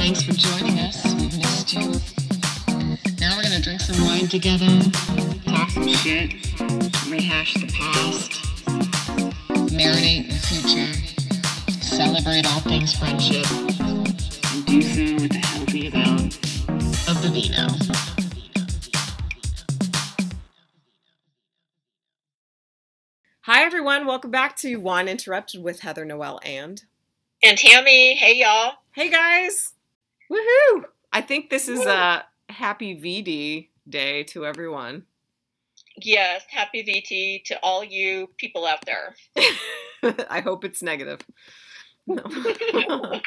Thanks for joining us. We've missed you. Now we're gonna drink some wine together, talk some shit, rehash the past, marinate the future, celebrate all things friendship, and do so with a healthy amount of the vino. Hi, everyone. Welcome back to Wine Interrupted with Heather Noel and. And Tammy, hey y'all. Hey, guys. Woohoo! I think this is a happy VD day to everyone. Yes, happy VT to all you people out there. I hope it's negative. No.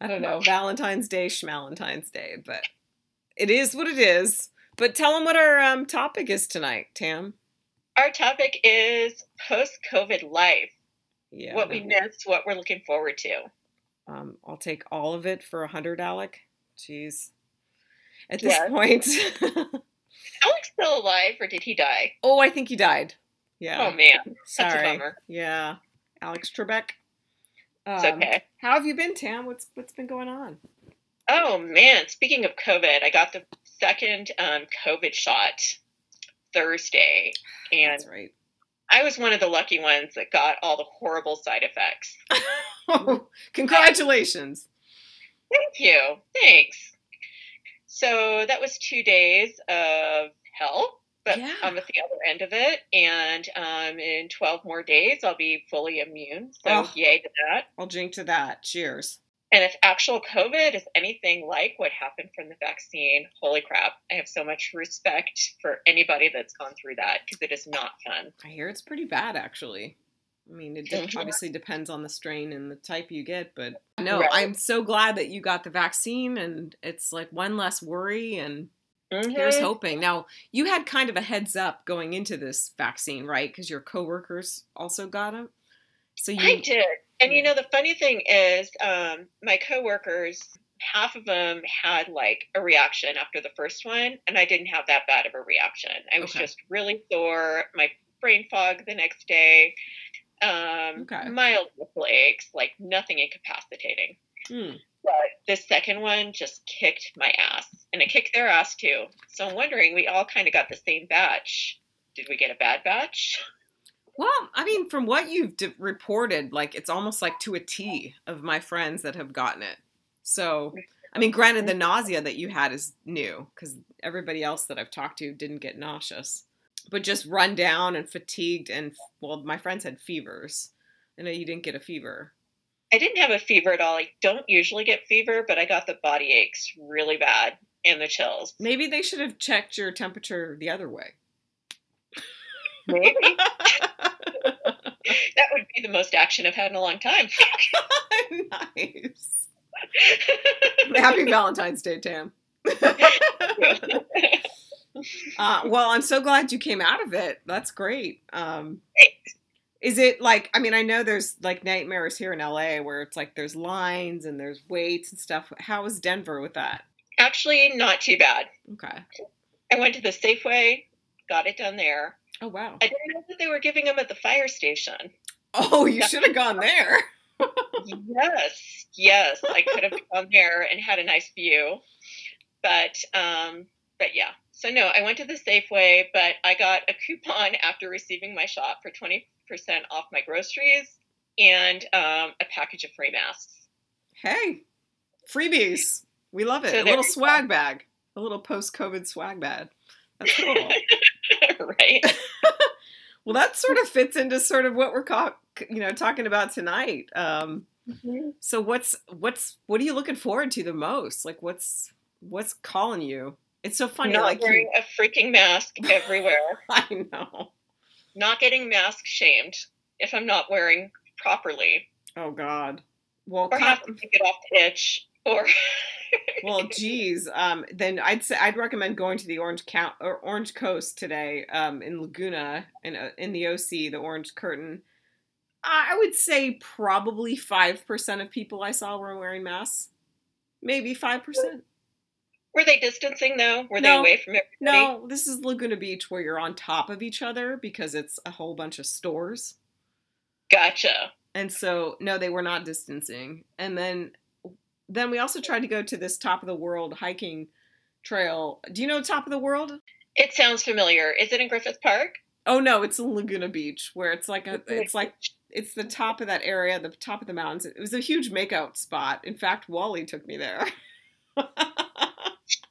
I don't know. Valentine's Day, Schmalentine's Day, but it is what it is. But tell them what our um, topic is tonight, Tam. Our topic is post COVID life. Yeah. what we missed, what we're looking forward to. Um, I'll take all of it for a hundred, Alec. Jeez. At this Yes. point. Alex still alive or did he die? oh, I think he died. Yeah. Oh man, Sorry. a bummer. Yeah. Alex Trebek. It's Um, okay. How have you been, Tam? What's what's been going on? Oh man, speaking of COVID, I got the second um, COVID shot Thursday, and That's right. I was one of the lucky ones that got all the horrible side effects. Congratulations. Thank you. Thanks. So that was two days of hell, but Yeah. I'm at the other end of it. And um, in 12 more days, I'll be fully immune. So, Oh. yay to that. I'll drink to that. Cheers. And if actual COVID is anything like what happened from the vaccine, holy crap, I have so much respect for anybody that's gone through that because it is not fun. I hear it's pretty bad, actually. I mean, it de- Mhm. obviously depends on the strain and the type you get, but no, Right. I'm so glad that you got the vaccine, and it's like one less worry, and here's Mhm. hoping. Now, you had kind of a heads up going into this vaccine, right? Because your coworkers also got it. So you, I did. And you know, the funny thing is, um, my coworkers, half of them had like a reaction after the first one, and I didn't have that bad of a reaction. I was Okay. just really sore, my brain fog the next day, um, Okay. mild nipple aches, like nothing incapacitating. Hmm. But the second one just kicked my ass, and it kicked their ass too. So I'm wondering, we all kind of got the same batch. Did we get a bad batch? Well, I mean, from what you've d- reported, like it's almost like to a T of my friends that have gotten it. So, I mean, granted, the nausea that you had is new because everybody else that I've talked to didn't get nauseous, but just run down and fatigued. And well, my friends had fevers. I know you didn't get a fever. I didn't have a fever at all. I don't usually get fever, but I got the body aches really bad and the chills. Maybe they should have checked your temperature the other way. Maybe that would be the most action I've had in a long time. nice. Happy Valentine's Day, Tam. Uh, well, I'm so glad you came out of it. That's great. Um, is it like? I mean, I know there's like nightmares here in LA where it's like there's lines and there's waits and stuff. How is Denver with that? Actually, not too bad. Okay. I went to the Safeway, got it done there. Oh wow. I didn't know that they were giving them at the fire station. Oh, you should have gone there. yes, yes, I could have gone there and had a nice view, but um, but yeah. So no, I went to the Safeway, but I got a coupon after receiving my shot for twenty percent off my groceries and um, a package of free masks. Hey, freebies. We love it. So a little swag bag. A little post-COVID swag bag. That's cool. right. well, that sort of fits into sort of what we're ca- you know talking about tonight. Um, So what's what's what are you looking forward to the most? Like what's what's calling you? It's so funny. Not like wearing you, a freaking mask everywhere. I know. not getting mask shamed if I'm not wearing properly, Oh God. Well, or co- have to take it off the itch, or well, geez. Um, then I'd say I'd recommend going to the Orange Count or Orange Coast today. Um, in Laguna, in uh, in the OC, the Orange Curtain. I would say probably five percent of people I saw were wearing masks. Maybe five percent. were they distancing though? Were No. they away from everybody? No, this is Laguna Beach where you're on top of each other because it's a whole bunch of stores. Gotcha. And so, no, they were not distancing. And then then we also tried to go to this top of the world hiking trail. Do you know top of the world? It sounds familiar. Is it in Griffith Park? Oh no, it's in Laguna Beach where it's like a it's like it's the top of that area, the top of the mountains. It was a huge makeout spot. In fact, Wally took me there.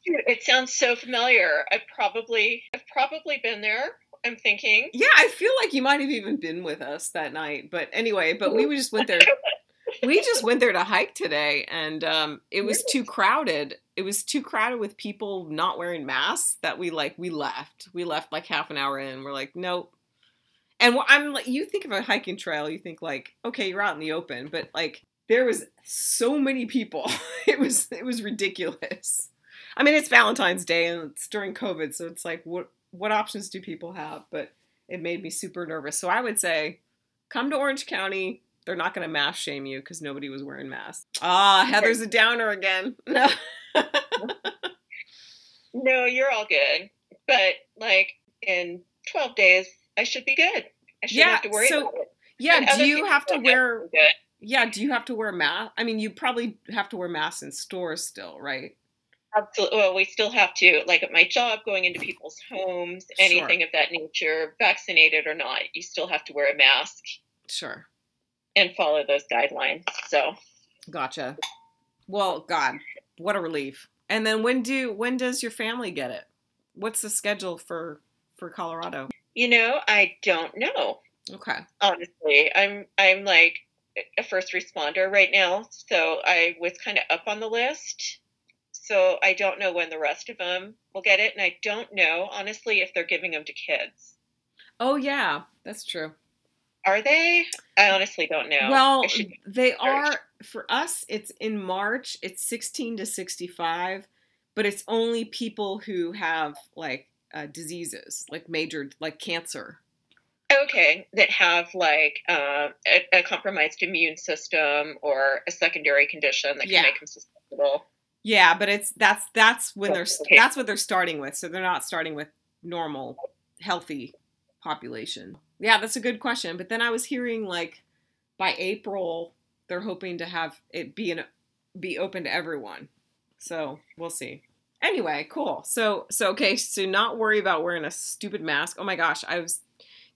it sounds so familiar. I've probably I've probably been there. I'm thinking. Yeah, I feel like you might have even been with us that night. But anyway, but we just went there. we just went there to hike today, and um, it was too crowded. It was too crowded with people not wearing masks that we like. We left. We left like half an hour in. We're like, nope. And I'm like, you think of a hiking trail, you think like, okay, you're out in the open, but like there was so many people. it was it was ridiculous. I mean, it's Valentine's Day and it's during COVID, so it's like, what what options do people have? But it made me super nervous. So I would say, come to Orange County. They're not going to mask shame you because nobody was wearing masks. Ah, Heather's a downer again. No. no, you're all good. But like in 12 days, I should be good. I shouldn't yeah, have to worry so, about it. Yeah, do you have to have wear to do it. Yeah, do you have to wear a mask? I mean, you probably have to wear masks in stores still, right? Absolutely. Well, we still have to, like at my job, going into people's homes, Sure. anything of that nature, vaccinated or not, you still have to wear a mask Sure. And follow those guidelines. So, Gotcha. Well, God, what a relief. And then when do when does your family get it? What's the schedule for for Colorado? you know, I don't know. Okay. Honestly, I'm I'm like a first responder right now, so I was kind of up on the list. So I don't know when the rest of them will get it, and I don't know honestly if they're giving them to kids. Oh yeah, that's true. Are they? I honestly don't know. Well, they research. are for us. It's in March. It's sixteen to sixty-five, but it's only people who have like uh, diseases, like major, like cancer. okay that have like uh, a, a compromised immune system or a secondary condition that can Yeah. make them susceptible. Yeah, but it's that's that's when they're Okay. that's what they're starting with. So they're not starting with normal, healthy population. Yeah, that's a good question. But then I was hearing like by April they're hoping to have it be an be open to everyone. So we'll see. Anyway, cool. So so okay, so not worry about wearing a stupid mask. Oh my gosh, I was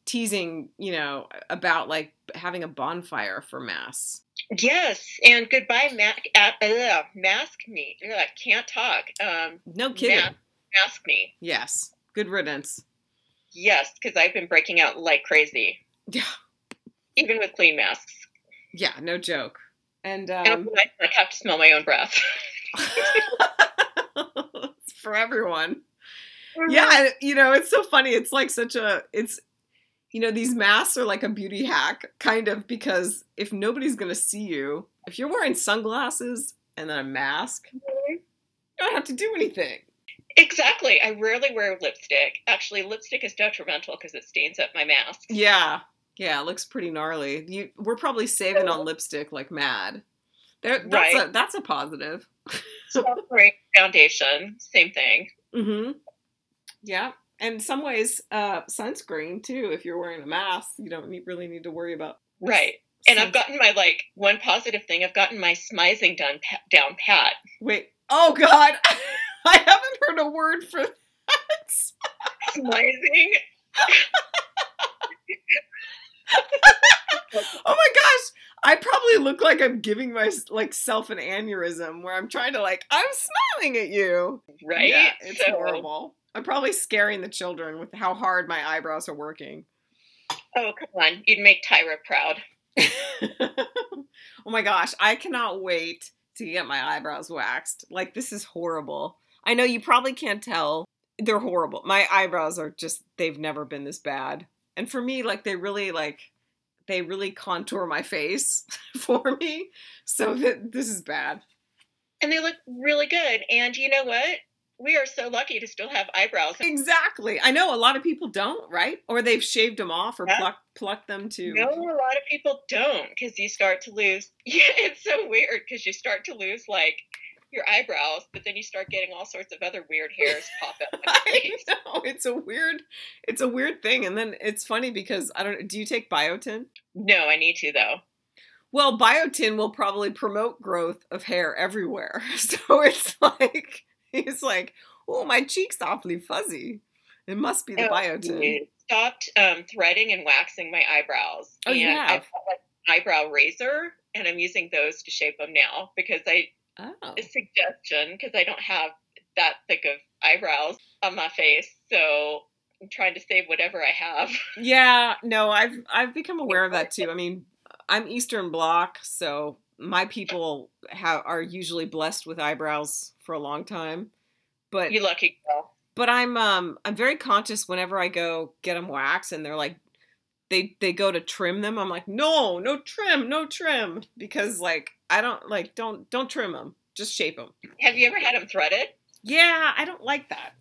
teasing, you know, about like having a bonfire for mass. Yes, and goodbye, ma- uh, ugh, mask me. Ugh, can't talk. Um, No kidding. ma- mask me. Yes. Good riddance. Yes, because I've been breaking out like crazy, Yeah. even with clean masks. Yeah, no joke. And And um, I like, have to smell my own breath. for everyone. Yeah, you know, it's so funny. It's like such a it's you know, these masks are like a beauty hack kind of because if nobody's going to see you, if you're wearing sunglasses and then a mask, you don't have to do anything. Exactly. I rarely wear lipstick. Actually, lipstick is detrimental because it stains up my mask. Yeah. Yeah, it looks pretty gnarly. You we're probably saving on lipstick like mad. There, that's Right. a that's a positive. Sunscreen, foundation, same thing. Mm-hmm. Yeah. And in some ways, uh, sunscreen too. If you're wearing a mask, you don't need, really need to worry about. Right. And I've gotten my like one positive thing. I've gotten my smizing done pa- down pat. Wait. Oh God, I haven't heard a word for that. Smizing. Oh my gosh, I probably look like I'm giving my like self an aneurysm where I'm trying to like I'm smiling at you. Right. Yeah, it's So- horrible. I'm probably scaring the children with how hard my eyebrows are working. Oh come on, you'd make Tyra proud. oh my gosh, I cannot wait to get my eyebrows waxed. Like this is horrible. I know you probably can't tell. They're horrible. My eyebrows are just they've never been this bad. And for me like they really like they really contour my face for me. So that this is bad. And they look really good. And you know what? We are so lucky to still have eyebrows. Exactly. I know a lot of people don't, right? Or they've shaved them off or Yeah. pluck plucked them to No, a lot of people don't because you start to lose. Yeah, it's so weird because you start to lose like your eyebrows, but then you start getting all sorts of other weird hairs pop up. on your I know it's a weird, it's a weird thing, and then it's funny because I don't. Do you take biotin? No, I need to though. Well, biotin will probably promote growth of hair everywhere. So it's like it's like, oh, my cheek's awfully fuzzy. It must be the Oh, biotin. you Stopped um, threading and waxing my eyebrows. Oh, and I have? bought an eyebrow razor, and I'm using those to shape them now because I Oh. a suggestion because I don't have that thick of eyebrows on my face, so I'm trying to save whatever I have. Yeah, no, I've I've become aware of that too. I mean, I'm Eastern Bloc, so my people have are usually blessed with eyebrows for a long time. But you lucky girl. but I'm um I'm very conscious whenever I go get them waxed and they're like they they go to trim them. I'm like, "No, no trim, no trim." Because like I don't like don't don't trim them. Just shape them. Have you ever had them threaded? Yeah, I don't like that.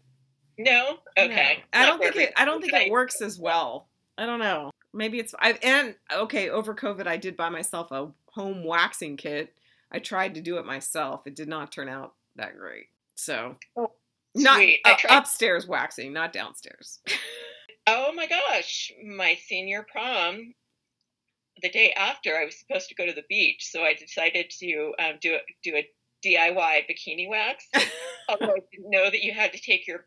No. Okay. No. I don't think it. I don't think it works as well. I don't know. Maybe it's. I and okay. Over COVID, I did buy myself a home waxing kit. I tried to do it myself. It did not turn out that great. So, Oh, not uh, upstairs waxing, not downstairs. Oh my gosh, my senior prom. The day after, I was supposed to go to the beach, so I decided to um, do a, do a DIY bikini wax. Although I didn't know that you had to take your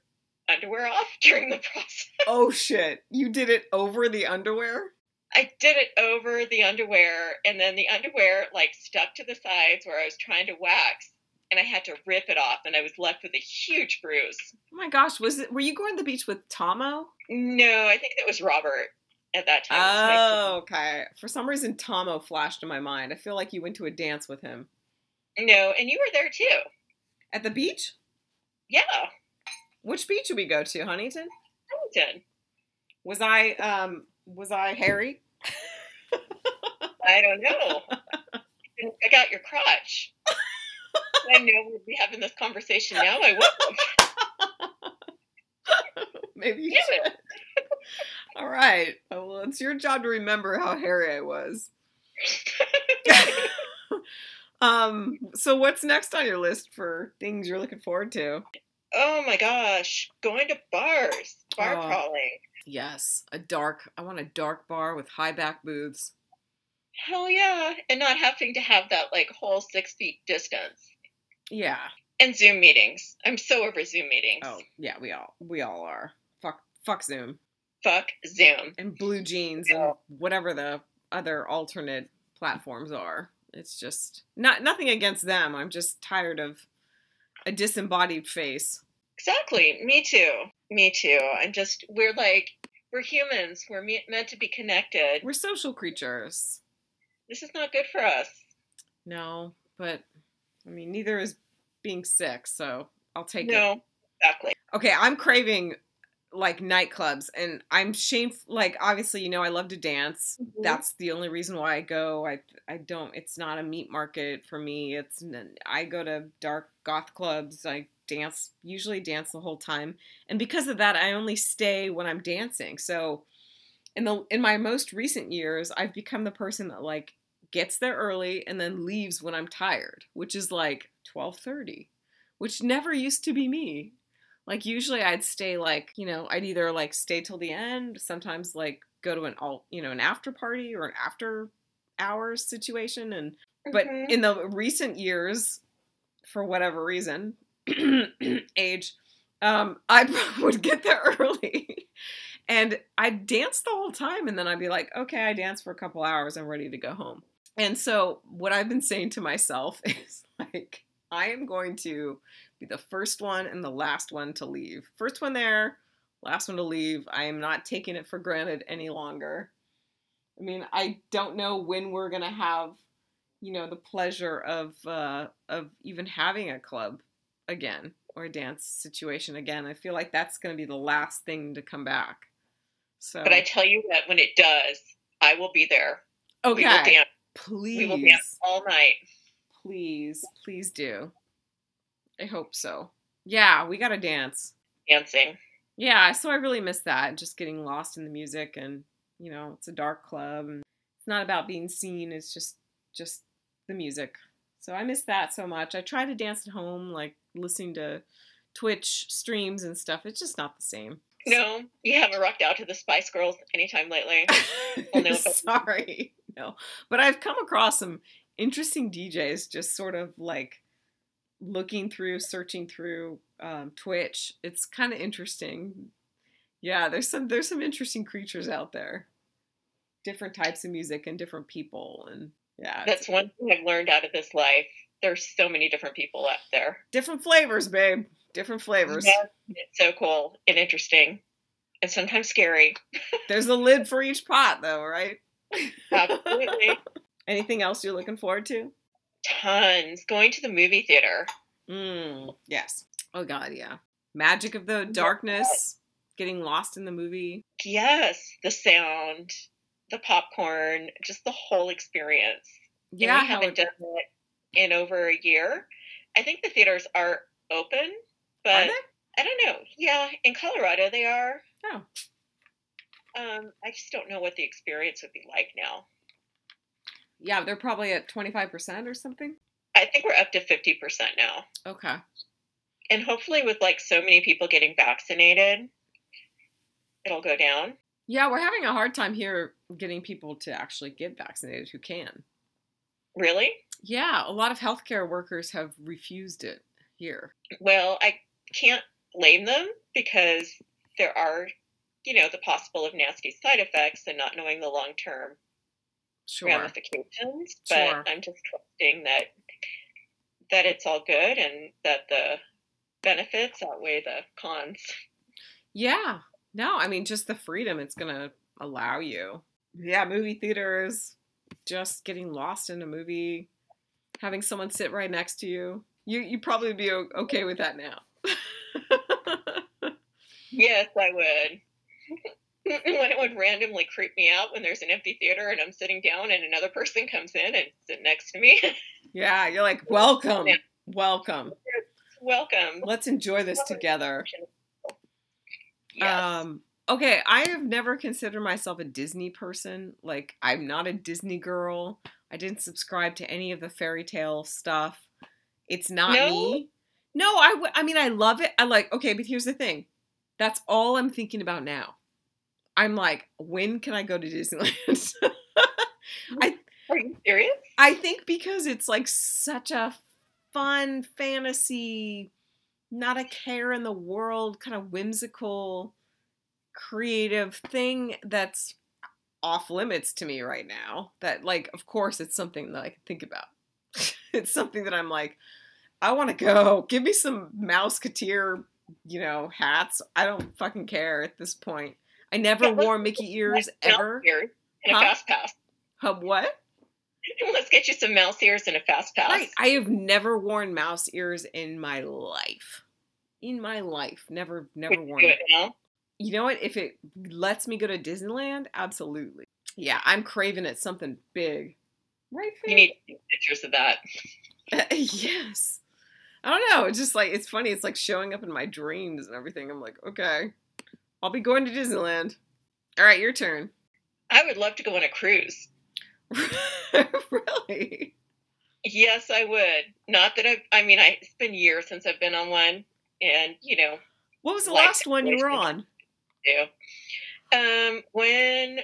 underwear off during the process. oh shit! You did it over the underwear. I did it over the underwear, and then the underwear like stuck to the sides where I was trying to wax, and I had to rip it off, and I was left with a huge bruise. Oh my gosh! Was it? Were you going to the beach with Tomo? No, I think it was Robert at that time. It was my Oh, okay. For some reason, Tomo flashed in my mind. I feel like you went to a dance with him No, and you were there too. at the beach. Yeah, Which beach did we go to, Huntington? Huntington. Was I um was I Harry? I don't know. I got your crotch. I know we'd be having this conversation now. I would. Maybe you should. All right. Well, it's your job to remember how hairy I was. um. So, what's next on your list for things you're looking forward to? oh my gosh, going to bars, bar Oh. crawling. Yes, a dark. I want a dark bar with high back booths. Hell yeah, and not having to have that like whole six feet distance. Yeah. And Zoom meetings. I'm so over Zoom meetings. Oh, yeah. We all we all are. Fuck. Fuck Zoom Fuck Zoom. and BlueJeans and whatever the other alternate platforms are. It's just not nothing against them. I'm just tired of a disembodied face. Exactly. Me too. Me too. I'm just we're like we're humans. We're me- meant to be connected. We're social creatures. This is not good for us. No, but I mean, neither is being sick, so I'll take it. No, exactly. Okay, I'm craving like nightclubs, and I'm shameful. Like, obviously, you know, I love to dance. Mhm. That's the only reason why I go. I I don't. It's not a meat market for me. It's i go to dark goth clubs. I dance usually dance the whole time, and because of that, I only stay when I'm dancing. So, in the in my most recent years, I've become the person that like gets there early and then leaves when I'm tired, which is like 12:30, which never used to be me. Like usually I'd stay like, you know, I'd either like stay till the end, sometimes like go to an all, you know, an after party or an after hours situation and but Mhm. in the recent years for whatever reason, age, um I would get there early. And I'd dance the whole time, and then I'd be like, okay, I danced for a couple hours, I'm ready to go home. And so, what I've been saying to myself is like, I am going to be the first one and the last one to leave. First one there, last one to leave. I am not taking it for granted any longer. I mean, I don't know when we're gonna have, you know, the pleasure of uh, of even having a club again or a dance situation again. I feel like that's gonna be the last thing to come back. So, But I tell you what, when it does, I will be there. We will okay, dance. please, We will dance all night. please, please do. I hope so. Yeah, we gotta dance. Dancing. Yeah, so I really miss that, just getting lost in the music and you know, it's a dark club and it's not about being seen, it's just just the music. So I miss that so much. I try to dance at home, like listening to Twitch streams and stuff. It's just not the same. No, you haven't rocked out to the Spice Girls anytime lately. Well, no, but- Sorry. no. But I've come across some interesting DJs just sort of like looking through, searching through um, Twitch. It's kind of interesting. Yeah, there's some there's some interesting creatures out there. Different types of music and different people and yeah. That's one thing I've learned out of this life. There's so many different people out there. Different flavors, babe. Different flavors. Yeah, it's so cool and interesting and sometimes scary. There's a lid for each pot though, right? Absolutely. Anything else you're looking forward to? Tons. Going to the movie theater. Mm, yes. Oh God, yeah. Magic of the darkness, getting lost in the movie. Yes, the sound, the popcorn, just the whole experience. Yeah, and we haven't done it in over a year. I think the theaters are open, but are? I don't know. Yeah, in Colorado they are. Oh. Um, I just don't know what the experience would be like now. Yeah, they're probably at 25% or something. I think we're up to 50% now. Okay. And hopefully, with like so many people getting vaccinated, it'll go down. Yeah, we're having a hard time here getting people to actually get vaccinated who can. Really? Yeah, a lot of healthcare workers have refused it here. Well, I can't blame them because there are, you know, the possible of nasty side effects and not knowing the long term Sure. ramifications. But Sure. I'm just trusting that that it's all good and that the benefits outweigh the cons. Yeah. No, I mean just the freedom it's going to allow you. Yeah, movie theaters, just getting lost in a movie, having someone sit right next to you. You you probably be okay with that now. Yes, I would. when it would randomly creep me out when there's an empty theater and I'm sitting down and another person comes in and sit next to me. yeah, you're like, "Welcome. Welcome. Welcome. Let's enjoy this together." Yes. Um, okay, I have never considered myself a Disney person. Like, I'm not a Disney girl. I didn't subscribe to any of the fairy tale stuff. It's not No? me. No, I, w- I mean, I love it. I like, okay, but here's the thing. That's all I'm thinking about now. I'm like, when can I go to Disneyland? Are you serious? I think because it's like such a fun fantasy, not a care in the world, kind of whimsical, creative thing that's off limits to me right now. That, like, of course, it's something that I can think about. it's something that I'm like, I want to go. Give me some Mouseketeer, you know, hats. I don't fucking care at this point. I never Yeah, wore Mickey ears ever. ears and Huh? a fast pass. Huh, what? Let's get you some mouse ears and a fast pass. Right. I have never worn mouse ears in my life. In my life. Never never Would you worn do it. You know what? If it lets me go to Disneyland, absolutely. Yeah, I'm craving it something big. Right, You need pictures of that. yes. I don't know. It's just like it's funny. It's like showing up in my dreams and everything. I'm like, okay, I'll be going to Disneyland. All right, your turn. I would love to go on a cruise. really? Yes, I would. Not that I've, I mean, I, it's been years since I've been on one, and, you know, What was the last one you were on? do. Um, when,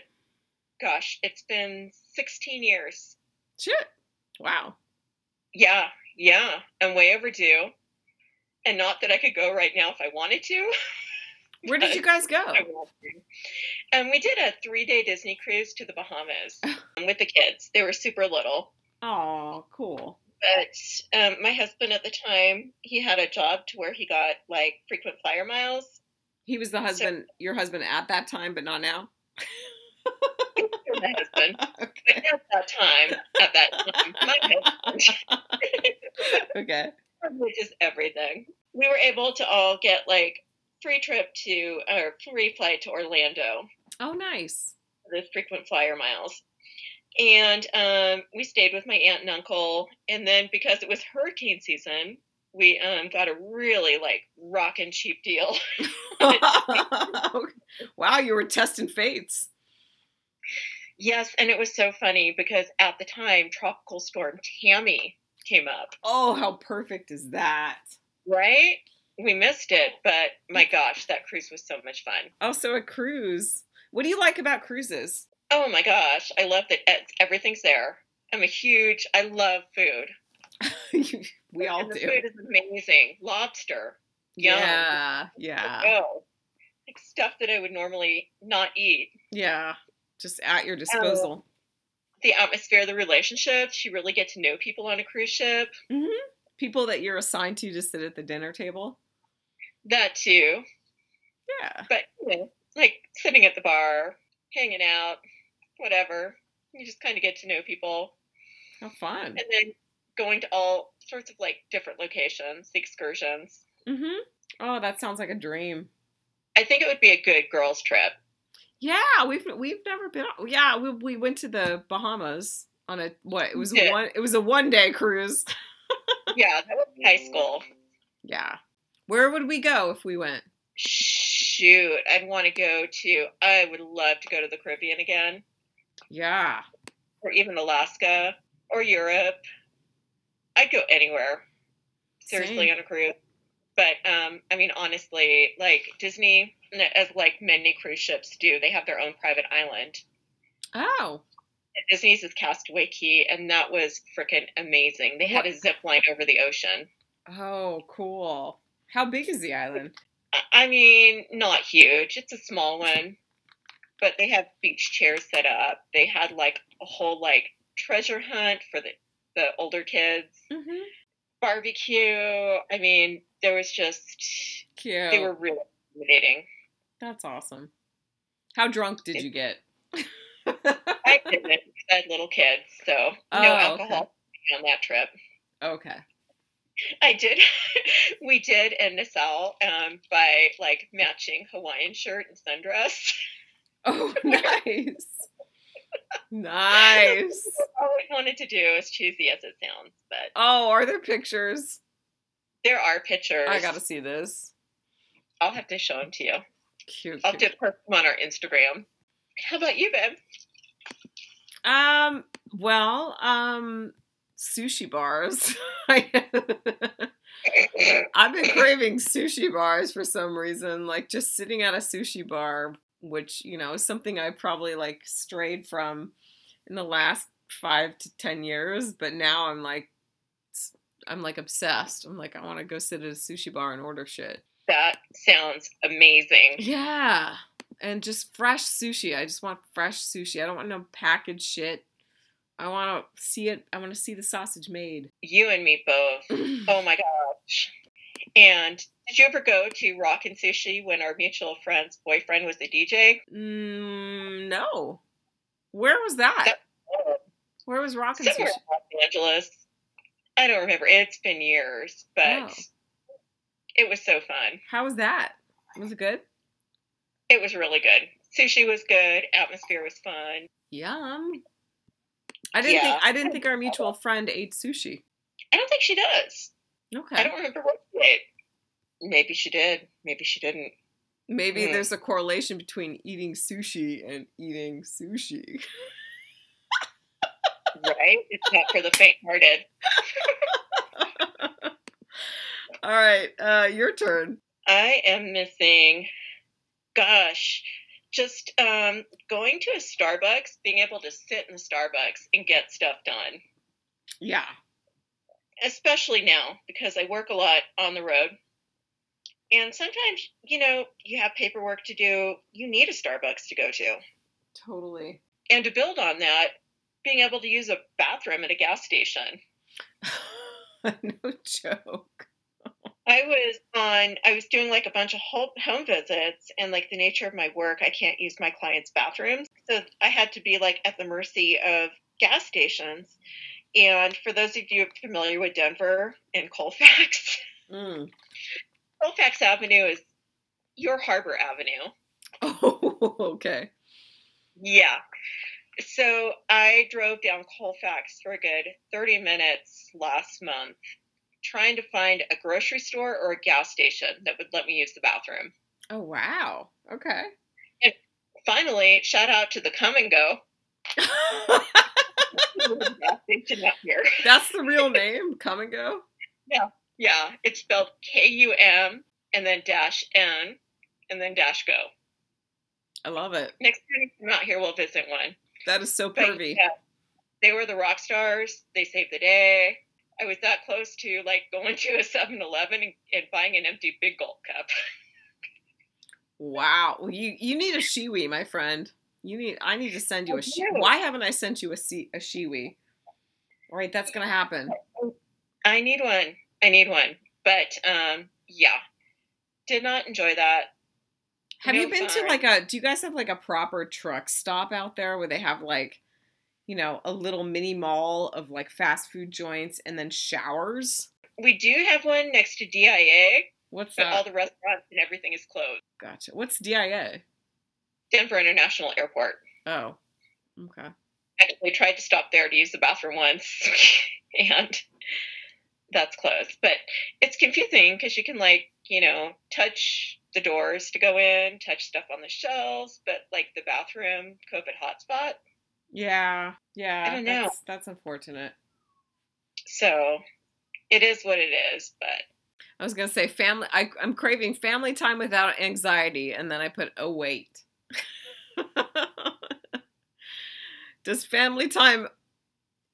gosh, it's been 16 years. Shit. Wow. Yeah, yeah, I'm way overdue. And not that I could go right now if I wanted to. Where did you guys go? I want to. Um, we did a three day Disney cruise to the Bahamas with the kids. They were super little. Oh, cool. But um, my husband at the time, he had a job to where he got like frequent flyer miles. He was the husband, your husband at that time, but not now. My husband. okay. At that time, at that time, my husband, Okay. which is everything. We were able to all get like free trip to or free flight to Orlando. Oh, nice. the frequent flyer miles. And um, we stayed with my aunt and uncle. And then because it was hurricane season, we um, got a really like rockin' cheap deal. wow, you were testing fates. yes, and it was so funny because at the time, Tropical Storm Tammy came up, Oh, how perfect is that? right? We missed it, but my gosh, that cruise was so much fun. Also, a cruise. What do you like about cruises? Oh my gosh, I love that everything's there. I'm a huge. I love food. we all and the do. food is amazing. Lobster. Yum. Yeah, yeah, Oh, like stuff that I would normally not eat. yeah. Just at your disposal. The atmosphere, the relationships. You really get to know people on a cruise ship. hmm People that you're assigned to to sit at the dinner table. That too. Yeah. But you know, like sitting at the bar, hanging out, whatever. You just kind of get to know people, How fun. and then going to all sorts of like different locations, the excursions. Mm-hmm. Oh, that sounds like a dream. I think it would be a good girls' trip. Yeah, we've we've never been. Yeah, we we went to the Bahamas on a what? It was a one. It was a one day cruise. Yeah, that was high school. Yeah. Where would we go if we went? Shoot, I'd want to go to. I would love to go to the Caribbean again, Yeah. or even Alaska, or Europe. I'd go anywhere. Seriously, Same. on a cruise. But um, I mean, honestly, like Disney, as like many cruise ships do, they have their own private island. Oh. Disney's is Castaway Cay, and that was freaking amazing. They had a zip line over the ocean. Oh, cool. How big is the island? I- mean, not huge. It's a small one, but they have beach chairs set up. They had like a whole like treasure hunt for the the older kids. Mm-hmm. Barbecue. I mean, there was just Cute. they were really intimidating. That's awesome. How drunk did you get? I didn't. I had little kids, so no Oh, alcohol on that trip. okay. I did. we did in Nassau um, by like matching Hawaiian shirt and sundress. Oh, nice. nice. All we wanted to do, as cheesy as it sounds, but Oh, are there pictures? there are pictures. I gotta see this. I'll have to show them to you. Cute. I'll cute. just post them on our Instagram. How about you, babe? Um. Well. Um. Sushi bars. I've been craving sushi bars for some reason. Like just sitting at a sushi bar, which you know is something I probably like strayed from in the last five to ten years. But now I'm like, I'm like obsessed. I'm like, I want to go sit at a sushi bar and order shit. That sounds amazing. Yeah. And just fresh sushi. I just want fresh sushi. I don't want no packaged shit. I want to see it. I want to see the sausage made. You and me both. Oh my gosh. And did you ever go to Rock and Sushi when our mutual friend's boyfriend was the DJ? mm, no. Where was that? Where was Rock and Sushi? in Los Angeles. I don't remember. It's been years, but Oh. it was so fun. How was that? Was it good? It was really good. Sushi was good. Atmosphere was fun. Yum. I didn't Yeah. think I didn't think our mutual friend ate sushi. I don't think she does. Okay. I don't remember what she ate. Maybe she did. Maybe she didn't. Maybe Mm. there's a correlation between eating sushi and eating sushi. Right? It's not for the faint-hearted. All right, uh, your turn. I am missing, gosh, just um, going to a Starbucks, being able to sit in the Starbucks and get stuff done. Yeah. Especially now because I work a lot on the road. And sometimes, you know, you have paperwork to do. You need a Starbucks to go to. Totally. And to build on that, being able to use a bathroom at a gas station. no joke. I was on, I was doing like a bunch of home visits, and like the nature of my work, I can't use my clients' bathrooms. So I had to be like at the mercy of gas stations. And for those of you familiar with Denver and Colfax, Mm. Colfax Avenue is your Harbor Avenue. Oh, okay. Yeah. So I drove down Colfax for a good 30 minutes last month trying to find a grocery store or a gas station that would let me use the bathroom. Oh, wow. Okay. And finally, shout out to the Kum & Go. station out here. That's the real name. Come and go. Yeah, Yeah. it's spelled K U M and then dash N and then dash go. I love it. Next time you come out here, we'll visit one. That is so But yeah, they were the rock stars. They saved the day. I was that close to like going to a 7-Eleven and, and buying an empty big gulp cup. Wow. Well, you you need a Shewee, my friend. You need. I need to send you I a. Shi- do. Why haven't I sent you a si- a Shewee? All right, that's gonna happen. I need one. I need one. But um, yeah, did not enjoy that. Have No you been to like a? Do you guys have like a proper truck stop out there where they have like, you know, a little mini mall of like fast food joints and then showers? We do have one next to DIA, What's but all the restaurants and everything is closed. Gotcha. What's DIA? Denver International Airport. Oh, okay. Actually, tried to stop there to use the bathroom once, and that's closed. But it's confusing because you can like you know touch the doors to go in, touch stuff on the shelves, but like the bathroom COVID hotspot. Yeah, yeah. I don't know. That's, that's unfortunate. So it is what it is. But I was gonna say family. I, I'm craving family time without anxiety, and then I put oh wait. Does family time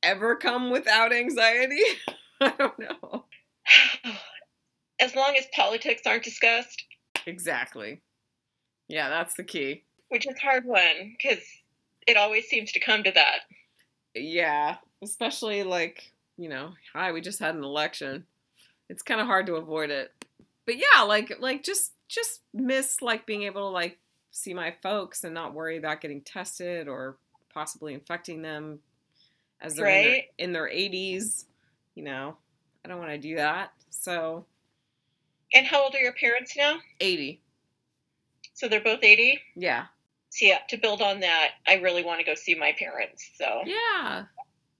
ever come without anxiety? I don't know. as long as politics aren't discussed, Exactly. Yeah, that's the key. which is a hard one because it always seems to come to that. Yeah, especially like you know, hi, we just had an election. It's kind of hard to avoid it. But yeah, like like just just miss like being able to like see my folks and not worry about getting tested or possibly infecting them as they're Right. in, their, in their 80s. You know, I don't want to do that. So And how old are your parents now? 80. So they're both 80. Yeah. So yeah, to build on that, I really want to go see my parents. So Yeah.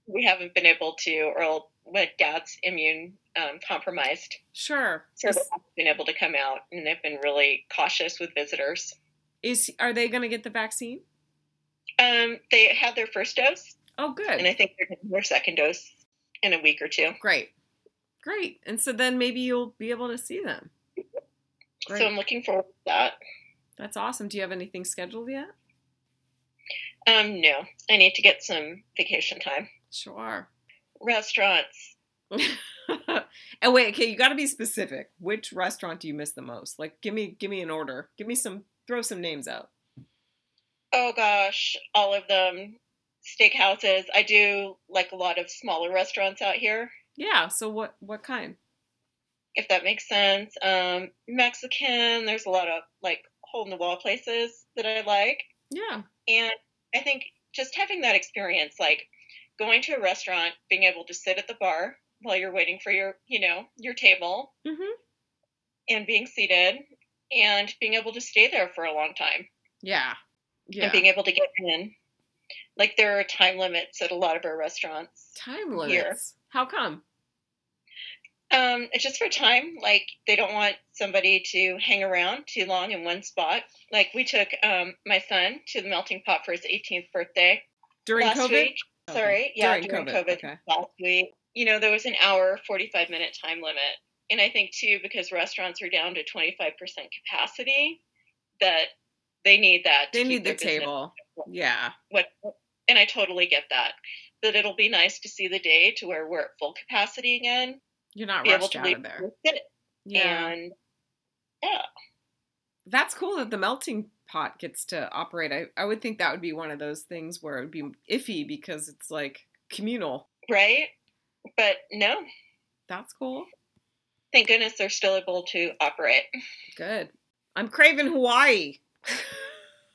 we haven't been able to, or my dad's immune um, compromised, Sure. so Is, they haven't been able to come out, and they've been really cautious with visitors. is are they going to get the vaccine? Um, they had their first dose, Oh, good. and I think they're getting their second dose in a week or two. Great. Great. And so then maybe you'll be able to see them. Great. So I'm looking forward to that. That's awesome. Do you have anything scheduled yet? Um, no, I need to get some vacation time. Sure. Restaurants. and wait, okay, you got to be specific. Which restaurant do you miss the most? Like give me give me an order. Give me some throw some names out. Oh gosh, all of them. Steakhouses. I do like a lot of smaller restaurants out here, Yeah, so what what kind? if that makes sense. Um, Mexican. There's a lot of like hole in the wall places that I like, Yeah. and I think just having that experience, like going to a restaurant, being able to sit at the bar while you're waiting for your, you know, your table, Mhm. and being seated, and being able to stay there for a long time. Yeah. Yeah. and being able to get in. Like there are time limits at a lot of our restaurants. Time Here. limits. How come? Um, it's just for time. Like they don't want somebody to hang around too long in one spot. Like we took um, my son to the melting pot for his 18th birthday During last COVID? week. Sorry, yeah, During during, COVID, COVID, okay. last week. You know, there was an hour, 45 minute time limit. And I think too, because restaurants are down to 25% capacity, that they need that. They need the table. Yeah. what and I totally get that. But it'll be nice to see the day to where we're at full capacity again, You're not rushed out of there. Yeah. And yeah, That's cool that the melting pot gets to operate. I, I would think that would be one of those things where it would be iffy because it's like communal. right. But no, That's cool. thank goodness they're still able to operate. Good. I'm craving Hawaii.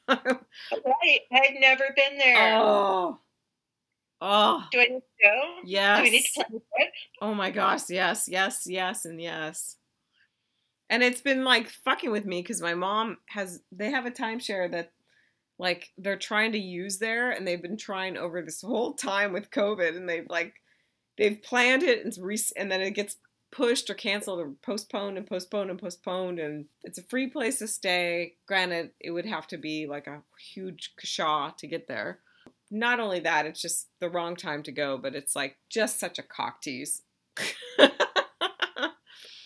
Right, I've never been there. oh. Oh. Do I need to go? Yes. Do we need to trip? Oh my gosh, yes, yes, yes, and yes. And it's been like fucking with me because my mom has, they have a timeshare that like they're trying to use there and they've been trying over this whole time with COVID and they've like, they've planned it and, re- and then it gets pushed or canceled or postponed and postponed and postponed and it's a free place to stay. Granted, it would have to be like a huge kashaw to get there. Not only that, it's just the wrong time to go, but it's like just such a cock tease.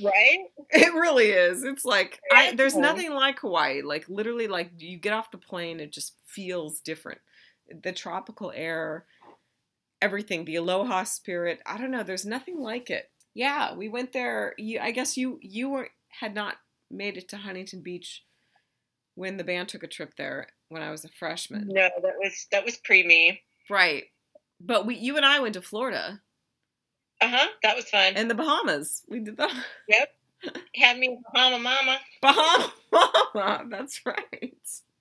Right? It really is. It's like I, there's nothing like Hawaii. Like literally, like you get off the plane, it just feels different. The tropical air, everything, the aloha spirit. I don't know. There's nothing like it. Yeah, we went there. You, I guess you you were had not made it to Huntington Beach when the band took a trip there when I was a freshman. No, that was that was pre me. Right. But we, you and I went to Florida Uh huh. That was fun. and the Bahamas. We did that. yep. Had me Bahama Mama. Bahama. Mama. That's right.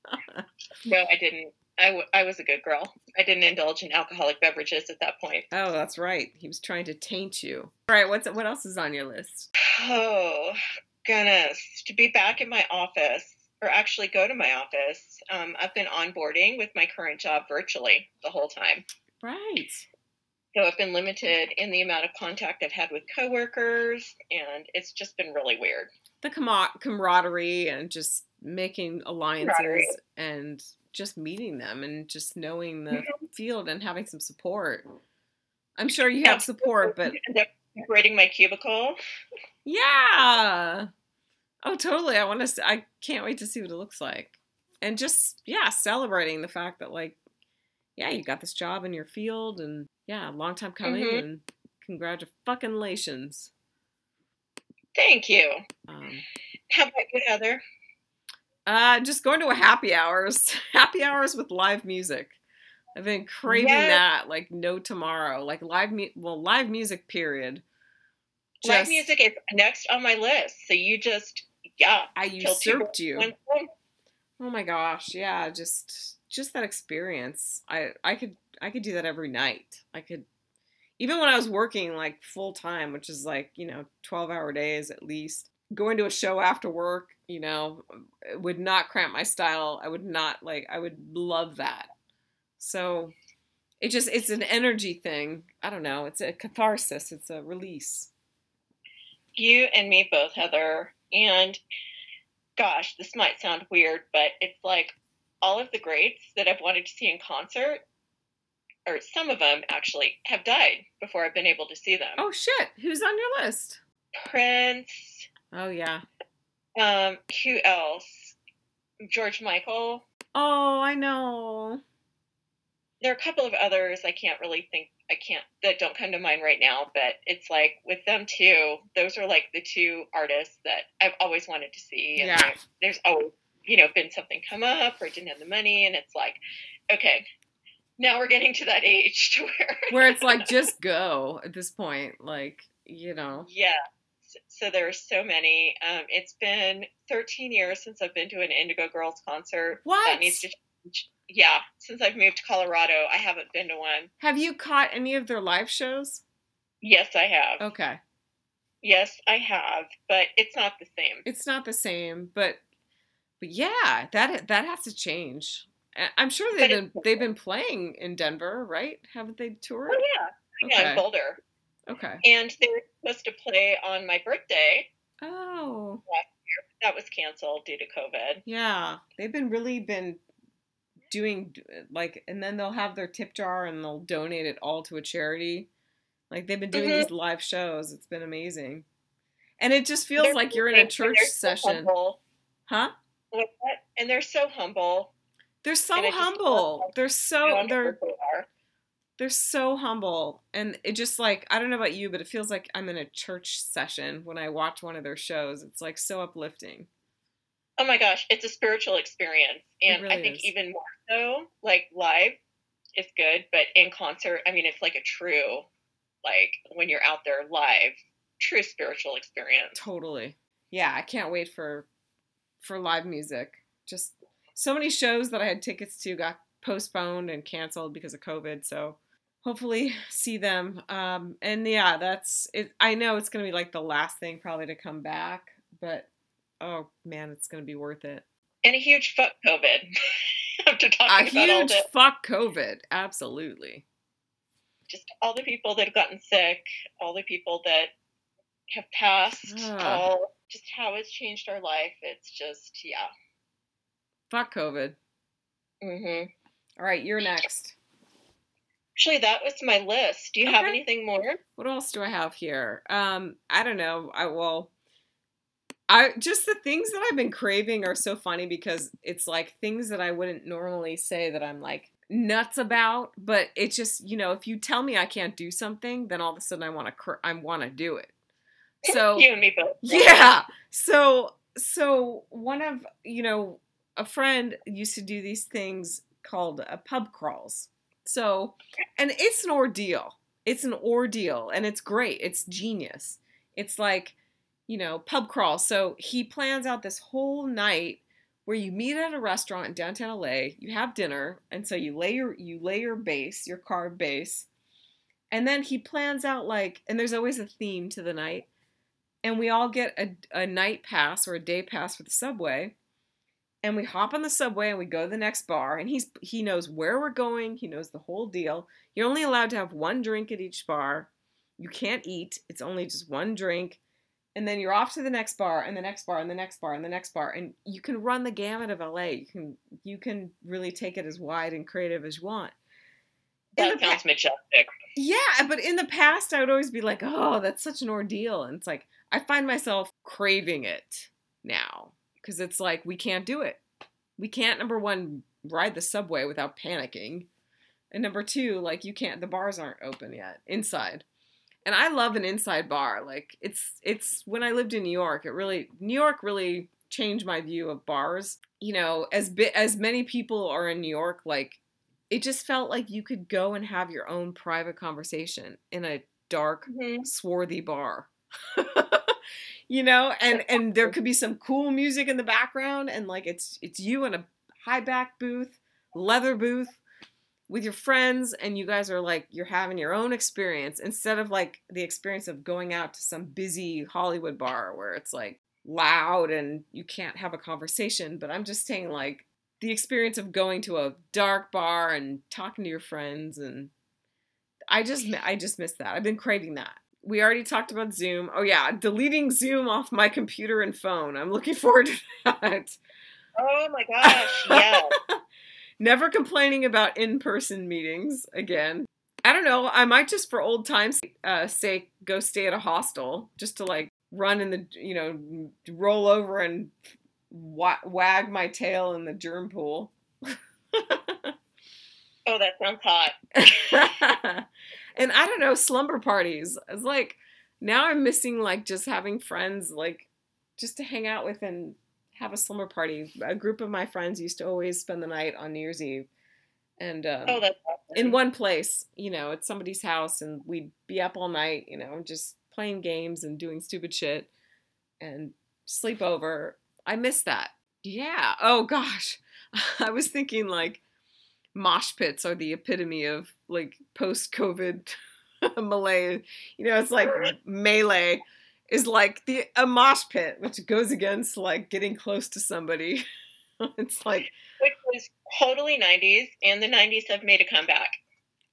No, I didn't. I, w- I was a good girl. I didn't indulge in alcoholic beverages at that point. Oh, that's right. He was trying to taint you. All right. What's what else is on your list? Oh, goodness. To be back in my office, or actually go to my office, um, I've been onboarding with my current job virtually the whole time. Right. So I've been limited in the amount of contact I've had with coworkers, and it's just been really weird. The camar- camaraderie and just making alliances and just meeting them and just knowing the field and having some support. I'm sure you have support, but End up decorating my cubicle. Yeah. Oh, totally. I want to. I can't wait to see what it looks like, and just yeah, celebrating the fact that like, yeah, you got this job in your field, and yeah, long time coming, Mhm. and congratulations. Thank you. Um, How about you, Heather? uh, just going to a happy hours, happy hours with live music. I've been craving Yes. that like no tomorrow, like live mu- well live music period. Live music is next on my list. So you just, yeah. I usurped you. Oh my gosh, yeah, just just that experience. I I could I could do that every night. I could even when I was working like full time, which is like, you know, 12-hour days at least. Going to a show after work, you know, would not cramp my style. I would not like I would love that. So it just it's an energy thing. I don't know. It's a catharsis. It's a release. You and me both, Heather. And gosh, this might sound weird, but it's like all of the greats that I've wanted to see in concert, or some of them actually, have died before I've been able to see them. Oh shit, who's on your list? Prince, Oh yeah. um, who else? George Michael. Oh, I know. There are a couple of others I can't really think I can't that don't come to mind right now, but it's like with them too, those are like the two artists that I've always wanted to see. And Yeah. there- there's always, you know, been something come up or didn't have the money and it's like, okay, now we're getting to that age to where where it's like just go at this point like you know Yeah. So, so there are so many. Um, it's been 13 years since I've been to an Indigo Girls concert. What? That needs to change. Yeah, since I've moved to Colorado, I haven't been to one. have you caught any of their live shows Yes, I have. okay Yes, I have, but it's not the same. it's not the same but but yeah that that has to change i'm sure they've been they've been playing in denver right haven't they toured Oh yeah, yeah, in Boulder, okay and they were supposed to play on my birthday. oh That was canceled due to COVID. yeah they've been really been doing like and then they'll have their tip jar and they'll donate it all to a charity. Like they've been doing Mhm. these live shows. It's been amazing. And it just feels They're like you're in a church so session. huh? And they're so humble. they're so just humble. they're so they're they're so humble. And it just like i don't know about you but it feels like i'm in a church session when i watch one of their shows. It's like so uplifting. Oh my gosh, it's a spiritual experience. And really I think is. even more so, like live is good, but in concert, I mean, it's like a true, like when you're out there live, true spiritual experience. Totally. Yeah, I can't wait for for live music. Just so many shows that I had tickets to got postponed and canceled because of COVID. So hopefully see them. Um, and yeah, that's it. I know it's gonna be like the last thing probably to come back, but oh man, it's gonna be worth it. And a huge fuck COVID. After A talking about all huge the, fuck COVID. Absolutely. just all the people that have gotten sick, all the people that have passed, Ah. all just how it's changed our life. It's just, yeah. Fuck COVID. hmm All right, you're next. Actually, that was my list. Do you have anything more? What else do I have here? Um, I don't know. I well, I just the things that I've been craving are so funny because it's like things that I wouldn't normally say that I'm like nuts about, but it's just you know if you tell me I can't do something, then all of a sudden I want to cr- I want to do it. So you and me both. yeah. So so one of you know a friend used to do these things called uh, pub crawls. So and it's an ordeal. It's an ordeal and it's great. It's genius. It's like you know pub crawl. So he plans out this whole night where you meet at a restaurant in downtown LA. You have dinner, and so you lay your you lay your base, your carb base, and then he plans out like and there's always a theme to the night and we all get a, a night pass or a day pass for the subway and we hop on the subway and we go to the next bar and he's he knows where we're going he knows the whole deal you're only allowed to have one drink at each bar you can't eat it's only just one drink and then you're off to the next bar and the next bar and the next bar and the next bar and you can run the gamut of LA you can you can really take it as wide and creative as you want In That the pa- sounds majestic. yeah, but in the past, I would always be like, oh, that's such an ordeal. And it's like, I find myself craving it now because it's like, we can't do it. We can't, number one, ride the subway without panicking. And number two, like, you can't, the bars aren't open yet inside. And I love an inside bar. Like, it's, it's, when I lived in New York, it really, New York really changed my view of bars. You know, as bit, as many people are in New York, like, it just felt like you could go and have your own private conversation in a dark Mhm. swarthy bar you know and and there could be some cool music in the background and like it's it's you in a high back booth leather booth with your friends and you guys are like you're having your own experience instead of like the experience of going out to some busy hollywood bar where it's like loud and you can't have a conversation but i'm just saying like the experience of going to a dark bar and talking to your friends and I just I just missed that. I've been craving that. We already talked about Zoom. Oh yeah, deleting Zoom off my computer and phone. I'm looking forward to that. Oh my gosh, yeah. Never complaining about in-person meetings again. I don't know. I might just for old times' uh, sake go stay at a hostel just to like run in the you know roll over and wa- wag my tail in the germ pool. Oh, that sounds hot. and I don't know, slumber parties. It's like now I'm missing like just having friends like just to hang out with and have a slumber party. A group of my friends used to always spend the night on New Year's Eve. And um, Oh, awesome. in one place, you know, at somebody's house, and we'd be up all night, you know, just playing games and doing stupid shit and sleep over. I miss that. Yeah. Oh gosh. I was thinking like mosh pits are the epitome of like post COVID melee. You know, it's like melee is like the a mosh pit, which goes against like getting close to somebody. it's like Which was totally 90s, and the 90s have made a comeback.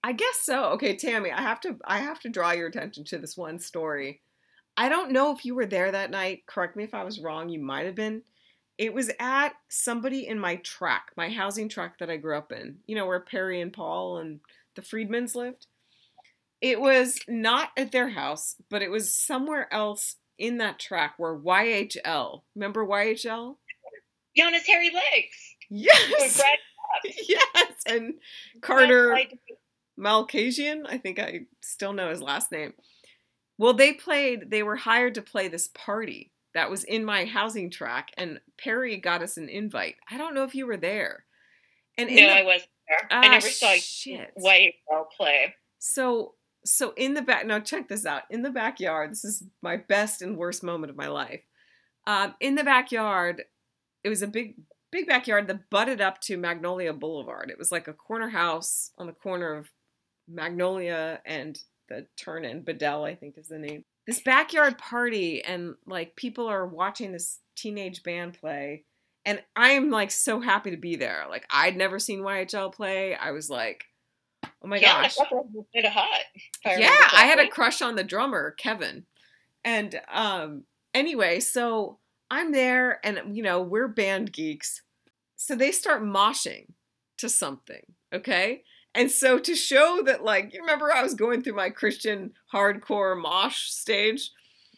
I guess so. Okay, Tammy, I have to I have to draw your attention to this one story. I don't know if you were there that night. Correct me if I was wrong. You might have been. It was at somebody in my track, my housing track that I grew up in. You know where Perry and Paul and the Freedmans lived. It was not at their house, but it was somewhere else in that track where YHL. Remember YHL? Giannis Hairy Legs. Yes. Yes, and Carter Malkasian, I think I still know his last name. Well, they played, they were hired to play this party that was in my housing track, and Perry got us an invite. I don't know if you were there. And No, the- I wasn't there. Ah, I never saw shit. YHL play. so so in the back now check this out. In the backyard, this is my best and worst moment of my life. Um, in the backyard, it was a big big backyard that butted up to Magnolia Boulevard. It was like a corner house on the corner of Magnolia and the turn in Bedell, I think is the name. This backyard party and like people are watching this teenage band play and I'm like so happy to be there. Like I'd never seen YHL play. I was like, oh my yeah, gosh. Hot. I Yeah, I had a crush on the drummer, Kevin. And um anyway, so I'm there and you know, we're band geeks. So they start moshing to something, okay? And so to show that like you remember I was going through my Christian hardcore mosh stage,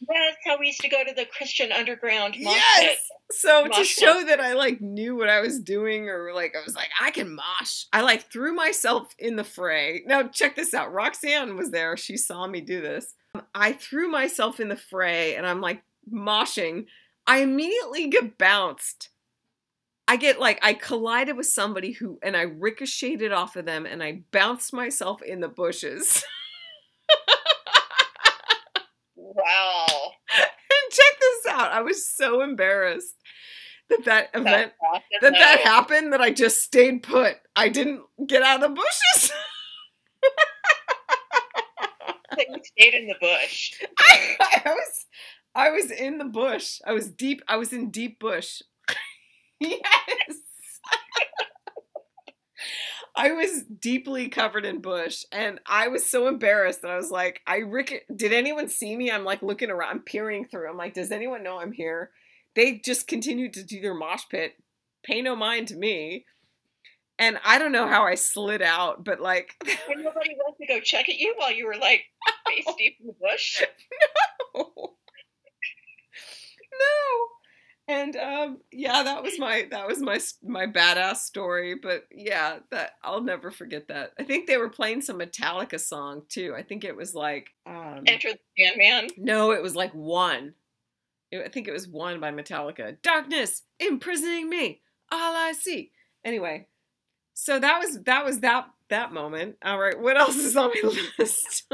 Yes, how we used to go to the Christian underground mosh pit. Yes. So to show pit. that I like knew what I was doing, or like I was like I can mosh. I like threw myself in the fray. Now check this out. Roxanne was there. She saw me do this. I threw myself in the fray, and I'm like moshing. I immediately get bounced. I get like I collided with somebody who, and I ricocheted off of them, and I bounced myself in the bushes. Wow. and check this out. I was so embarrassed that that event awesome, that that though. happened that I just stayed put. I didn't get out of the bushes. You stayed in the bush. I, I was I was in the bush. I was deep I was in deep bush. yes. I was deeply covered in bush and I was so embarrassed that I was like, I rick did anyone see me? I'm like looking around, I'm peering through. I'm like, does anyone know I'm here? They just continued to do their mosh pit. Pay no mind to me. And I don't know how I slid out, but like And nobody went to go check at you while you were like face deep in the bush. No. No. And um yeah, that was my that was my my badass story, but yeah, that I'll never forget that. I think they were playing some Metallica song too. I think it was like um Enter the Sandman. no, it was like one. It- I think it was one by Metallica. Darkness imprisoning me. All I see. Anyway, so that was that was that that moment. All right, what else is on my list?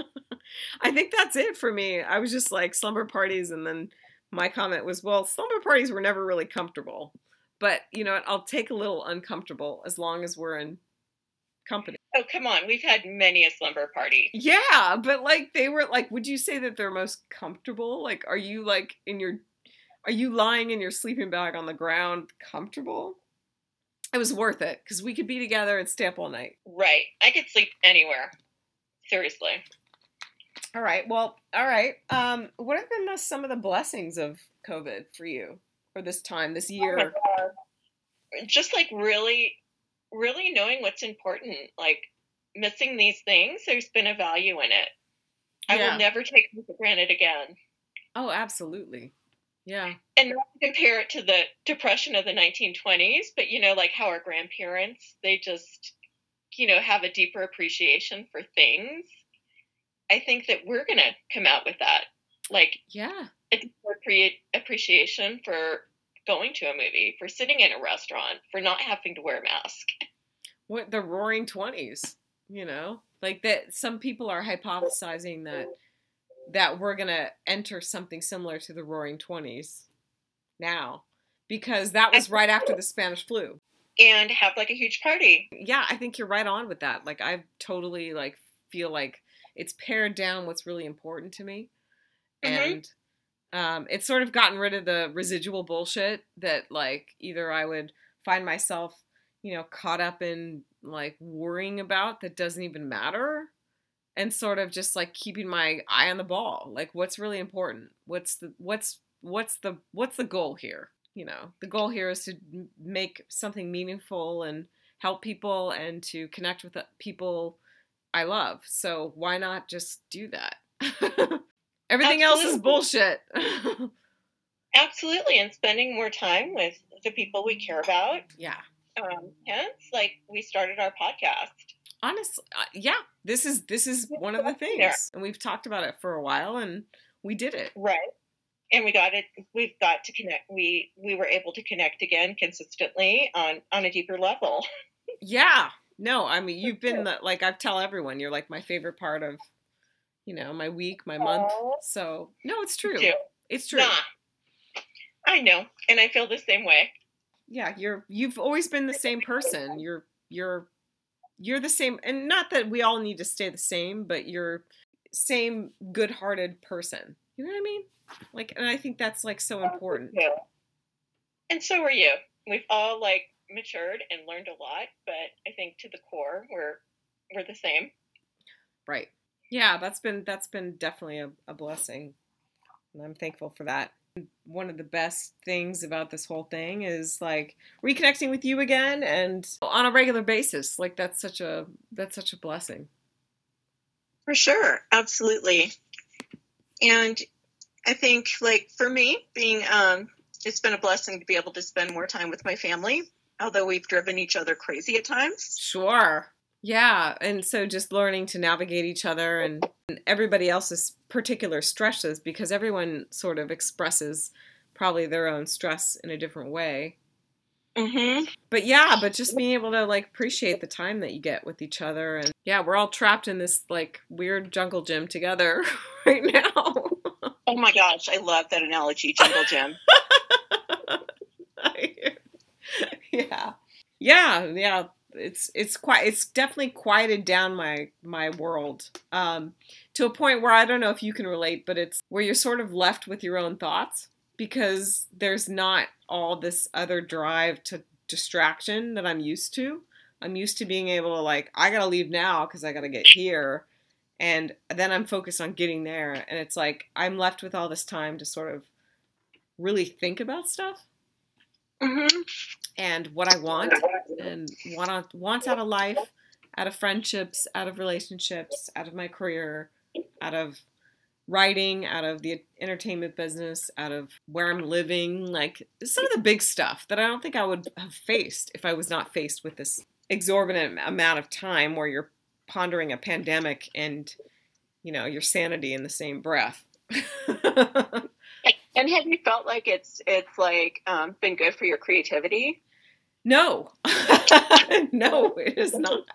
I think that's it for me. I was just like slumber parties, and then my comment was, well, slumber parties were never really comfortable, but you know what? I'll take a little uncomfortable as long as we're in company. Oh, come on. We've had many a slumber party. Yeah, but like they were like, would you say that they're most comfortable? Like, are you like in your, are you lying in your sleeping bag on the ground comfortable? It was worth it because we could be together and stay up all night. Right. I could sleep anywhere. Seriously. All right. Well, all right. Um, what have been the, some of the blessings of COVID for you for this time, this Oh year? God. Just like really, really knowing what's important. Like missing these things, there's been a value in it. I will never take them for granted again. Oh, absolutely. Yeah. and not to compare it to the depression of the 1920s but you know like how our grandparents they just you know have a deeper appreciation for things i think that we're going to come out with that like Yeah. a appreciation for going to a movie for sitting in a restaurant for not having to wear a mask What the roaring 20s, you know? Like that some people are hypothesizing that that we're going to enter something similar to the roaring 20s now because that was right after the Spanish flu. and have like a huge party Yeah, I think you're right on with that. Like I totally like feel like it's pared down what's really important to me. Mhm. And um, it's sort of gotten rid of the residual bullshit that like either I would find myself, you know, caught up in like worrying about that doesn't even matter and sort of just like keeping my eye on the ball. Like what's really important? What's the what's what's the what's the goal here? You know, the goal here is to make something meaningful and help people and to connect with people I love. So why not just do that? Everything else is bullshit. absolutely and spending more time with the people we care about yeah. um, hence like we started our podcast Honestly, uh, yeah. This is this is one of the things. And we've talked about it for a while and we did it. Right. And we got it we've got to connect we we were able to connect again consistently on on a deeper level. Yeah. No, I mean, you've been the, like I tell everyone, you're like my favorite part of you know, my week, my month. So, no, it's true. It's true. Nah. I know, and I feel the same way. yeah you're you've always been the same person you're you're you're the same and not that we all need to stay the same but you're same good-hearted person you know what i mean like and i think that's like so oh, important Yeah. And so are you. We've all like matured and learned a lot, but I think to the core we're we're the same. right. Yeah that's been that's been definitely a, a blessing. And i'm thankful for that. One of the best things about this whole thing is like reconnecting with you again and on a regular basis. Like that's such a that's such a blessing. For sure, absolutely. And I think, like for me, being um, it's been a blessing to be able to spend more time with my family, although we've driven each other crazy at times. Sure. Yeah, and so just learning to navigate each other and, and everybody else's particular stresses because everyone sort of expresses probably their own stress in a different way. Mm-hmm. But yeah, but just being able to like appreciate the time that you get with each other and yeah, we're all trapped in this like weird jungle gym together right now. Oh my gosh, I love that analogy, jungle gym. yeah. Yeah, yeah. It's it's quite it's definitely quieted down my my world. Um to a point where I don't know if you can relate, but it's where you're sort of left with your own thoughts because there's not all this other drive to distraction that I'm used to. I'm used to being able to like I got to leave now cuz I got to get here and then I'm focused on getting there and it's like I'm left with all this time to sort of really think about stuff Mm-hmm. and what I want and want wants out of life, out of friendships, out of relationships, out of my career, out of writing, out of the entertainment business, out of where I'm living, like some of the big stuff that I don't think I would have faced if I was not faced with this exorbitant amount of time where you're pondering a pandemic and you know your sanity in the same breath. And have you felt like it's it's like um, been good for your creativity? No, no, it is not.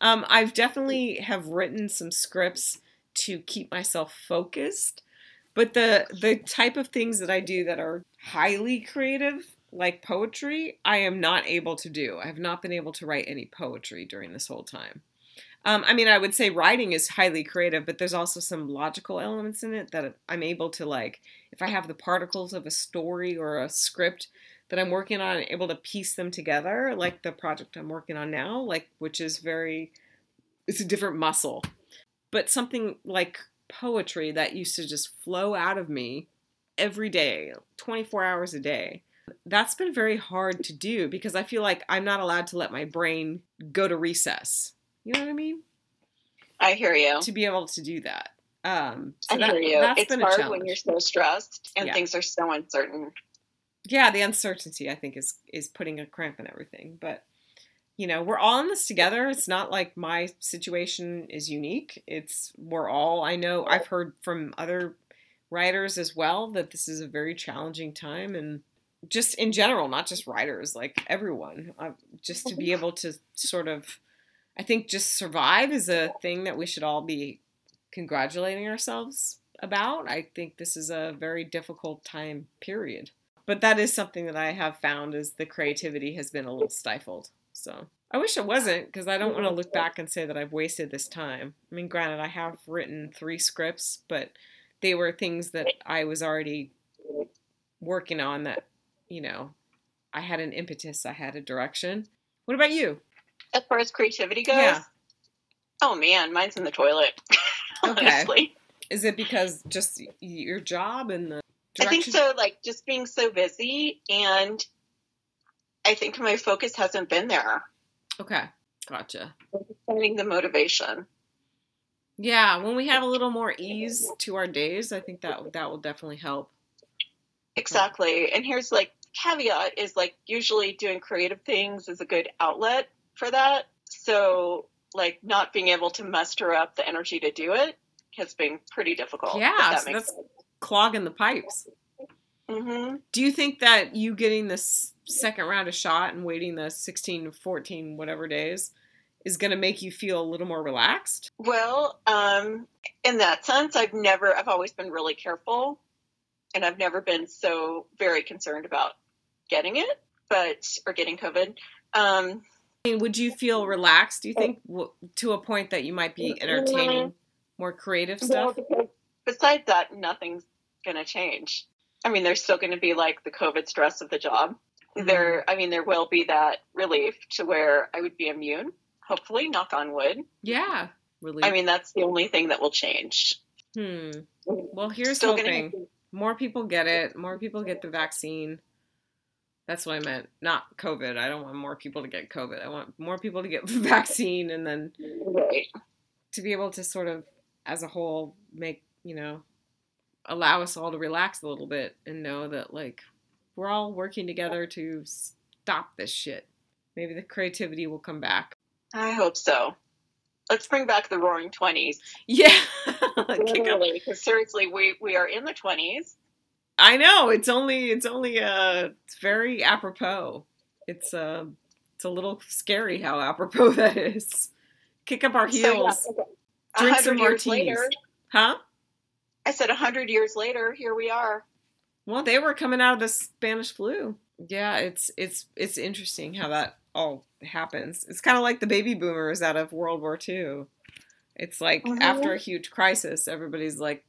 Um, I've definitely have written some scripts to keep myself focused, but the the type of things that I do that are highly creative, like poetry, I am not able to do. I have not been able to write any poetry during this whole time. Um, I mean, I would say writing is highly creative, but there's also some logical elements in it that I'm able to like. If I have the particles of a story or a script that I'm working on, and able to piece them together, like the project I'm working on now, like which is very, it's a different muscle. But something like poetry that used to just flow out of me every day, 24 hours a day. That's been very hard to do because I feel like I'm not allowed to let my brain go to recess you know what I mean? I hear you. To be able to do that. Um, so I that, hear you. That's It's hard challenge. when you're so stressed and Yeah. things are so uncertain. yeah, the uncertainty I think is is putting a cramp in everything. But you know, we're all in this together. It's not like my situation is unique. It's we're all. I know I've heard from other writers as well that this is a very challenging time and just in general, not just writers, like everyone, uh, just to be able to sort of, I think, just survive is a thing that we should all be congratulating ourselves about. I think this is a very difficult time period. But that is something that I have found is the creativity has been a little stifled. So I wish it wasn't because I don't want to look back and say that I've wasted this time. I mean, granted, I have written three scripts, but they were things that I was already working on that, you know, I had an impetus, I had a direction. What about you? As far as creativity goes, Yeah. oh man, mine's in the toilet. Okay. Is it because just your job and the I think so, like just being so busy, and I think my focus hasn't been there. Okay, gotcha. Finding the motivation. Yeah, when we have a little more ease to our days, I think that that will definitely help. Exactly. And here's like caveat is like usually doing creative things is a good outlet for that. So like not being able to muster up the energy to do it has been pretty difficult. Yeah, that so that's- Clogging the pipes. hmm Do you think that you getting this second round of shot and waiting the 16 to 14 whatever days is going to make you feel a little more relaxed? Well, um, in that sense, I've never, I've always been really careful and I've never been so very concerned about getting it, but, or getting COVID. Um, mean, would you feel relaxed, do you think, to a point that you might be entertaining more creative stuff? Besides that, nothing's going to change. I mean, there's still going to be like the COVID stress of the job. Mhm. There, I mean, there will be that relief to where I would be immune. Hopefully, knock on wood. Yeah, really. I mean, that's the only thing that will change. hmm. Well, here's Still hoping. gonna more people get it more people get the vaccine that's what i meant not covid i don't want more people to get covid i want more people to get the vaccine and then right. to be able to sort of as a whole make you know allow us all to relax a little bit and know that like we're all working together to stop this shit. Maybe the creativity will come back. I hope so. Let's bring back the Roaring Twenties. Yeah. Literally, because seriously, we we are in the twenties. I know it's only it's only uh it's very apropos. It's uh it's a little scary how apropos that is. Kick up our heels, So, yeah, a drink some martinis, later, huh? I said a hundred years later, here we are. Well, they were coming out of the Spanish flu. Yeah, it's it's it's interesting how that all happens. It's kind of like the baby boomers out of World War II. It's like Mhm. after a huge crisis, everybody's like,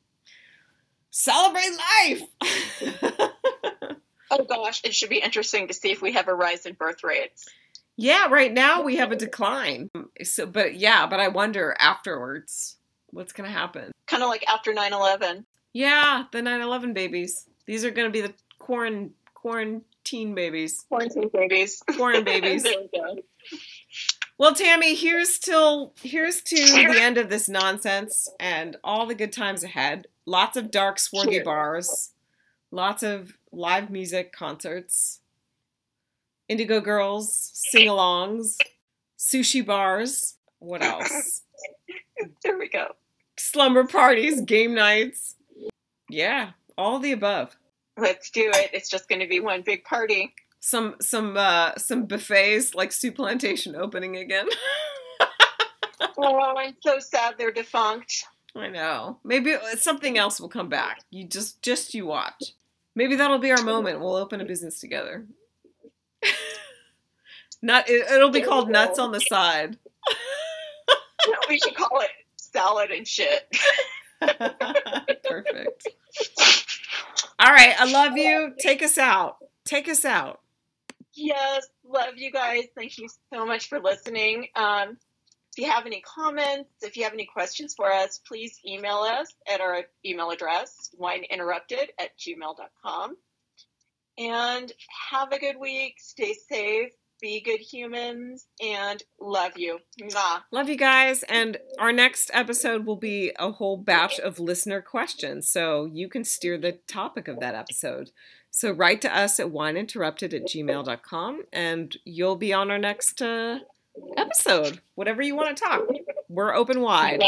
celebrate life. Oh gosh, it should be interesting to see if we have a rise in birth rates. yeah, right now we have a decline. So, but yeah, but I wonder afterwards what's gonna happen. Kind of like after 9-11. Yeah, the 9/11 babies. These are gonna be the quarant quarantine babies. Quarantine babies. Quarantine babies. there we go. Well, Tammy, here's till here's to the end of this nonsense and all the good times ahead. Lots of dark swarthy bars, lots of live music concerts, Indigo Girls sing-alongs, sushi bars. What else? There we go. Slumber parties, game nights. Yeah, all the above. Let's do it. It's just going to be one big party. Some some uh some buffets like Soup Plantation opening again. Oh, I'm so sad they're defunct. I know. Maybe uh, something else will come back. You just just you watch. Maybe that'll be our moment. We'll open a business together. Nut. It, it'll be called Nuts on the Side. No, we should call it salad and shit. Perfect. All right. I love you. Take us out. Take us out. Yes, love you guys. Thank you so much for listening. Um, if you have any comments, if you have any questions for us, please email us at our email address, wineinterrupted at gmail.com. And have a good week. Stay safe. Be good humans. And love you. Mwah. Love you guys. And our next episode will be a whole batch of listener questions. So you can steer the topic of that episode. So write to us at wineinterrupted at gmail.com and you'll be on our next uh, episode. Whatever you want to talk. We're open wide.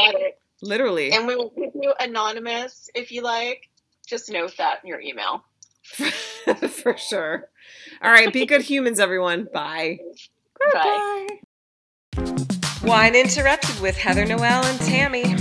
Literally. And we will keep you anonymous if you like. Just note that in your email. For sure. All right. Be good humans, everyone. Bye. Bye. Wine Interrupted with Heather Noel and Tammy.